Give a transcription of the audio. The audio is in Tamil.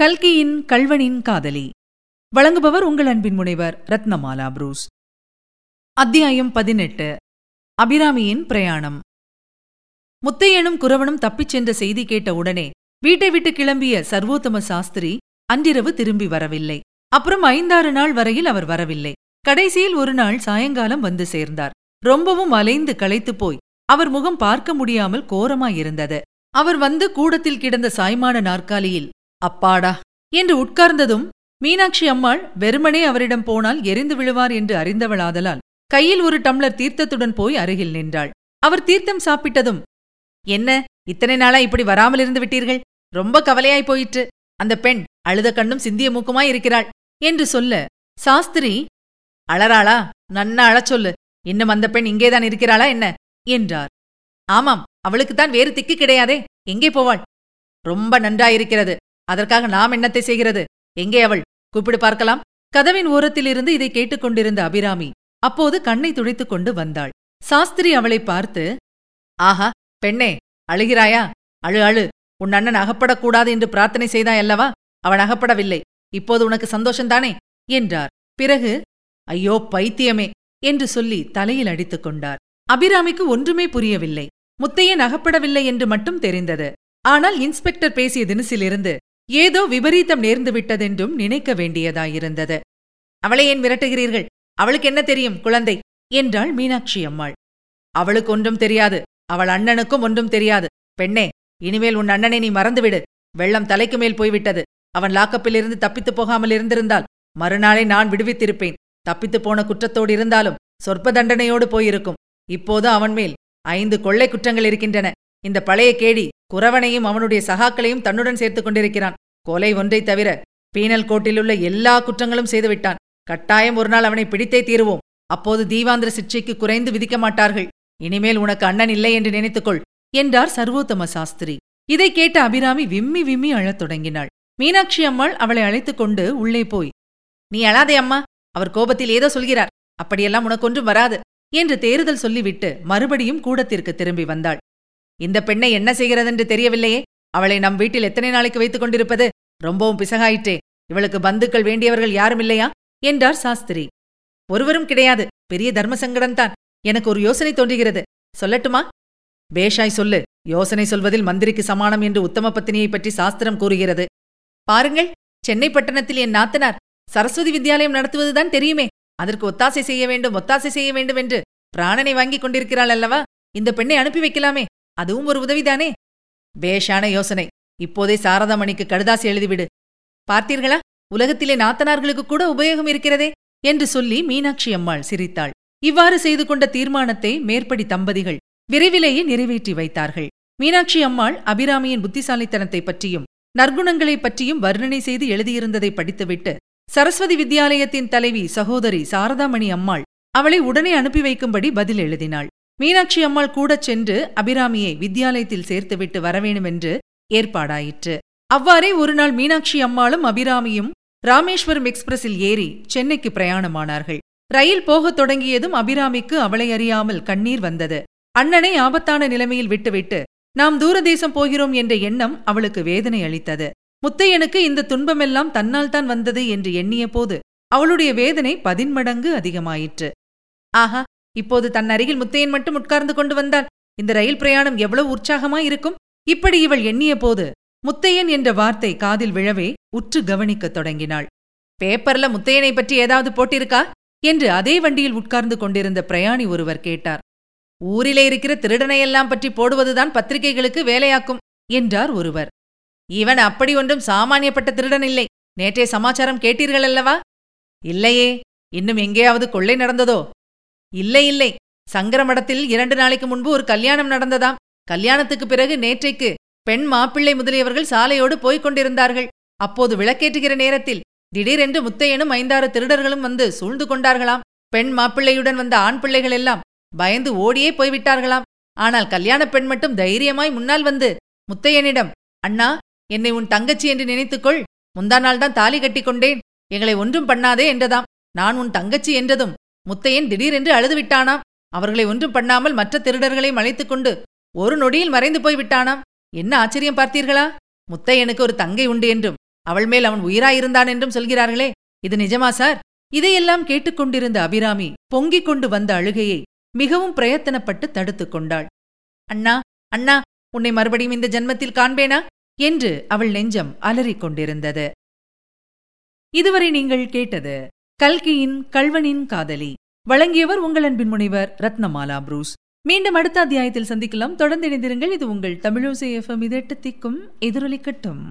கல்கியின் கல்வனின் காதலி. வழங்குபவர் உங்கள் அன்பின் முனைவர் ரத்னமாலா புரூஸ். அத்தியாயம் பதினெட்டு. அபிராமியின் பிரயாணம். முத்தையனும் குரவனும் தப்பிச் சென்ற செய்தி கேட்ட உடனே வீட்டை விட்டு கிளம்பிய சர்வோத்தம சாஸ்திரி அன்றிரவு திரும்பி வரவில்லை. அப்புறம் ஐந்தாறு நாள் வரையில் அவர் வரவில்லை. கடைசியில் ஒரு நாள் சாயங்காலம் வந்து சேர்ந்தார். ரொம்பவும் அலைந்து களைத்துப் போய் அவர் முகம் பார்க்க முடியாமல் கோரமாயிருந்தது. அவர் வந்து கூடத்தில் கிடந்த சாய்மான நாற்காலியில் அப்பாடா! என்று உட்கார்ந்ததும் மீனாட்சி அம்மாள் வெறுமனே அவரிடம் போனால் எரிந்து விழுவார் என்று அறிந்தவளாதலால் கையில் ஒரு டம்ளர் தீர்த்தத்துடன் போய் அருகில் நின்றாள். அவர் தீர்த்தம் சாப்பிட்டதும் என்ன இத்தனை நாளா இப்படி வராமல் இருந்து விட்டீர்கள்? ரொம்ப கவலையாய் போயிற்று. அந்த பெண் அழுத கண்ணும் சிந்திய மூக்குமாய் இருக்கிறாள் என்று சொல்ல சாஸ்திரி அழறாளா? நன்னா அழச் சொல்லு. இன்னும் அந்த பெண் இங்கேதான் இருக்கிறாளா என்ன? என்றார். ஆமாம் அவளுக்குத்தான் வேறு திக்கு கிடையாதே. எங்கே போவாள்? ரொம்ப நன்றாயிருக்கிறது. அதற்காக நாம் என்னத்தை செய்கிறது? எங்கே அவள்? கூப்பிடு பார்க்கலாம். கதவின் ஓரத்திலிருந்து இதை கேட்டுக்கொண்டிருந்த அபிராமி அப்போது கண்ணை துடைத்துக் கொண்டு வந்தாள். சாஸ்திரி அவளை பார்த்து ஆஹா பெண்ணே அழுகிறாயா? அழு அழு. உன் அண்ணன் அகப்படக்கூடாது என்று பிரார்த்தனை செய்தாய் அல்லவா? அவன் அகப்படவில்லை. இப்போது உனக்கு சந்தோஷந்தானே? என்றார். பிறகு ஐயோ பைத்தியமே! என்று சொல்லி தலையில் அடித்துக் கொண்டார். அபிராமிக்கு ஒன்றுமே புரியவில்லை. முத்தையன் அகப்படவில்லை என்று மட்டும் தெரிந்தது. ஆனால் இன்ஸ்பெக்டர் பேசிய தினசிலிருந்து ஏதோ விபரீதம் நேர்ந்து விட்டதென்றும் நினைக்க வேண்டியதாயிருந்தது. அவளை ஏன் மிரட்டுகிறீர்கள்? அவளுக்கு என்ன தெரியும் குழந்தை? என்றாள் மீனாட்சி அம்மாள். அவளுக்கு ஒன்றும் தெரியாது. அவள் அண்ணனுக்கும் ஒன்றும் தெரியாது. பெண்ணே இனிமேல் உன் அண்ணனை நீ மறந்துவிடு. வெள்ளம் தலைக்கு மேல் போய்விட்டது. அவன் லாக்கப்பிலிருந்து தப்பித்துப் போகாமல் இருந்திருந்தால் மறுநாளை நான் விடுவித்திருப்பேன். தப்பித்துப் போன குற்றத்தோடு இருந்தாலும் சொற்ப தண்டனையோடு போயிருக்கும். இப்போது அவன் மேல் ஐந்து கொள்ளை குற்றங்கள் இருக்கின்றன. இந்த பழைய கேடி குறவனையும் அவனுடைய சகாக்களையும் தன்னுடன் சேர்த்துக் கொண்டிருக்கிறான். கொலை ஒன்றை தவிர பீனல் கோட்டிலுள்ள எல்லா குற்றங்களும் செய்துவிட்டான் கட்டாயம் ஒரு நாள் அவனை பிடித்தே தீருவோம். அப்போது தீவாந்திர சிக்ஷைக்கு குறைந்து விதிக்க மாட்டார்கள். இனிமேல் உனக்கு அண்ணன் இல்லை என்று நினைத்துக்கொள் என்றார் சர்வோத்தம சாஸ்திரி. இதை கேட்ட அபிராமி விம்மி விம்மி அழத் தொடங்கினாள். மீனாட்சி அம்மாள் அவளை அழைத்துக் கொண்டு உள்ளே போய் நீ அழாதே அம்மா அவர் கோபத்தில் ஏதோ சொல்கிறார். அப்படியெல்லாம் உனக்கொன்றும் வராது என்று தேறுதல் சொல்லிவிட்டு மறுபடியும் கூடத்திற்கு திரும்பி வந்தாள். இந்த பெண்ணை என்ன செய்கிறதென்று தெரியவில்லையே. அவளை நம் வீட்டில் எத்தனை நாளைக்கு வைத்துக் கொண்டிருப்பது? ரொம்பவும் பிசகாயிற்றே. இவளுக்கு பந்துக்கள் வேண்டியவர்கள் யாரும் இல்லையா? என்றார் சாஸ்திரி. ஒருவரும் கிடையாது. பெரிய தர்ம சங்கடம்தான் எனக்கு ஒரு யோசனை தோன்றுகிறது. சொல்லட்டுமா? பேஷாய் சொல்லு. யோசனை சொல்வதில் மந்திரிக்கு சமானம் என்று உத்தம பத்தினியை பற்றி சாஸ்திரம் கூறுகிறது. பாருங்கள். சென்னை பட்டணத்தில் என் நாத்தனார் சரஸ்வதி வித்யாலயம் நடத்துவதுதான் தெரியுமே. அதற்கு ஒத்தாசை செய்ய வேண்டும் ஒத்தாசை செய்ய வேண்டும் என்று பிராணனை வாங்கிக் கொண்டிருக்கிறாள் அல்லவா? இந்த பெண்ணை அனுப்பி வைக்கலாமே. அதுவும் ஒரு உதவிதானே? பேஷான யோசனை. இப்போதே சாரதாமணிக்கு கடுதாசி எழுதிவிடு. பார்த்தீர்களா? உலகத்திலே நாத்தனார்களுக்கு கூட உபயோகம் இருக்கிறதே? என்று சொல்லி மீனாட்சி அம்மாள் சிரித்தாள். இவ்வாறு செய்து கொண்ட தீர்மானத்தை மேற்படி தம்பதிகள் விரைவிலேயே நிறைவேற்றி வைத்தார்கள். மீனாட்சி அம்மாள் அபிராமியின் புத்திசாலித்தனத்தை பற்றியும் நற்குணங்களைப் பற்றியும் வர்ணனை செய்து எழுதியிருந்ததை படித்துவிட்டு சரஸ்வதி வித்யாலயத்தின் தலைவி சகோதரி சாரதாமணி அம்மாள் அவளை உடனே அனுப்பி வைக்கும்படி பதில் எழுதினாள். மீனாட்சி அம்மாள் கூடச் சென்று அபிராமியை வித்யாலயத்தில் சேர்த்துவிட்டு வரவேணுமென்று ஏற்பாடாயிற்று. அவ்வாறே ஒருநாள் மீனாட்சி அம்மாளும் அபிராமியும் ராமேஸ்வரம் எக்ஸ்பிரஸில் ஏறி சென்னைக்கு பிரயாணமானார்கள். ரயில் போகத் தொடங்கியதும் அபிராமிக்கு அவளை அறியாமல் கண்ணீர் வந்தது. அண்ணனை ஆபத்தான நிலைமையில் விட்டுவிட்டு நாம் தூரதேசம் போகிறோம் என்ற எண்ணம் அவளுக்கு வேதனை அளித்தது. முத்தையனுக்கு இந்த துன்பமெல்லாம் தன்னால் தான் வந்தது என்று எண்ணிய போது அவளுடைய வேதனை பதின்மடங்கு அதிகமாயிற்று. ஆஹா இப்போது தன் அருகில் முத்தையன் மட்டும் உட்கார்ந்து கொண்டு வந்தால் இந்த ரயில் பிரயாணம் எவ்வளவு உற்சாகமாயிருக்கும் இப்படி இவள் எண்ணிய போது முத்தையன் என்ற வார்த்தை காதில் விழவே உற்று கவனிக்கத் தொடங்கினாள். பேப்பர்ல முத்தையனை பற்றி ஏதாவது போட்டிருக்கா? என்று அதே வண்டியில் உட்கார்ந்து கொண்டிருந்த பிரயாணி ஒருவர் கேட்டார். ஊரிலே இருக்கிற திருடனையெல்லாம் பற்றி போடுவதுதான் பத்திரிகைகளுக்கு வேலையாக்கும் என்றார் ஒருவர். இவன் அப்படி ஒன்றும் சாமானியப்பட்ட திருடன் இல்லை. நேற்றே சமாச்சாரம் கேட்டீர்கள் அல்லவா இல்லையே. இன்னும் எங்கேயாவது கொள்ளை நடந்ததோ? இல்லை இல்லை. சங்கரமடத்தில் இரண்டு நாளைக்கு முன்பு ஒரு கல்யாணம் நடந்ததாம். கல்யாணத்துக்கு பிறகு நேற்றைக்கு பெண் மாப்பிள்ளை முதலியவர்கள் சாலையோடு போய்க் கொண்டிருந்தார்கள். அப்போது விளக்கேற்றுகிற நேரத்தில் திடீரென்று முத்தையனும் ஐந்தாறு திருடர்களும் வந்து சூழ்ந்து கொண்டார்களாம். பெண் மாப்பிள்ளையுடன் வந்த ஆண் பிள்ளைகள் எல்லாம் பயந்து ஓடியே போய்விட்டார்களாம். ஆனால் கல்யாணப் பெண் மட்டும் தைரியமாய் முன்னால் வந்து முத்தையனிடம் அண்ணா என்னை உன் தங்கச்சி என்று நினைத்துக்கொள். முந்தா நாள்தான் தாலி கட்டிக்கொண்டேன் எங்களை ஒன்றும் பண்ணாதே என்றதாம். நான் உன் தங்கச்சி என்றதும் முத்தையன் திடீரென்று அழுதுவிட்டானாம். அவர்களை ஒன்றும் பண்ணாமல் மற்ற திருடர்களையும் அழைத்துக் கொண்டு ஒரு நொடியில் மறைந்து போய் விட்டானாம் என்ன ஆச்சரியம் பார்த்தீர்களா? முத்தையனுக்கு ஒரு தங்கை உண்டு என்றும் அவள் மேல் அவன் உயிராயிருந்தான் என்றும் சொல்கிறார்களே. இது நிஜமா சார்? இதையெல்லாம் கேட்டுக்கொண்டிருந்த அபிராமி பொங்கிக் கொண்டு வந்த அழுகையை மிகவும் பிரயத்தனப்பட்டு தடுத்துக் கொண்டாள். அண்ணா அண்ணா உன்னை மறுபடியும் இந்த ஜென்மத்தில் காண்பேனா? என்று அவள் நெஞ்சம் அலறிக் கொண்டிருந்தது இதுவரை நீங்கள் கேட்டது கல்கியின் கல்வனின் காதலி. வழங்கியவர் உங்கள் அன்பின் முனைவர் ரத்னமாலா புரூஸ். மீண்டும் அடுத்த அத்தியாயத்தில் சந்திக்கலாம். தொடர்ந்து இணைந்திருங்கள். இது உங்கள் தமிழோசை எஃப்எம் இதெட்டு திக்கும் எதிரொலிக்கட்டும்.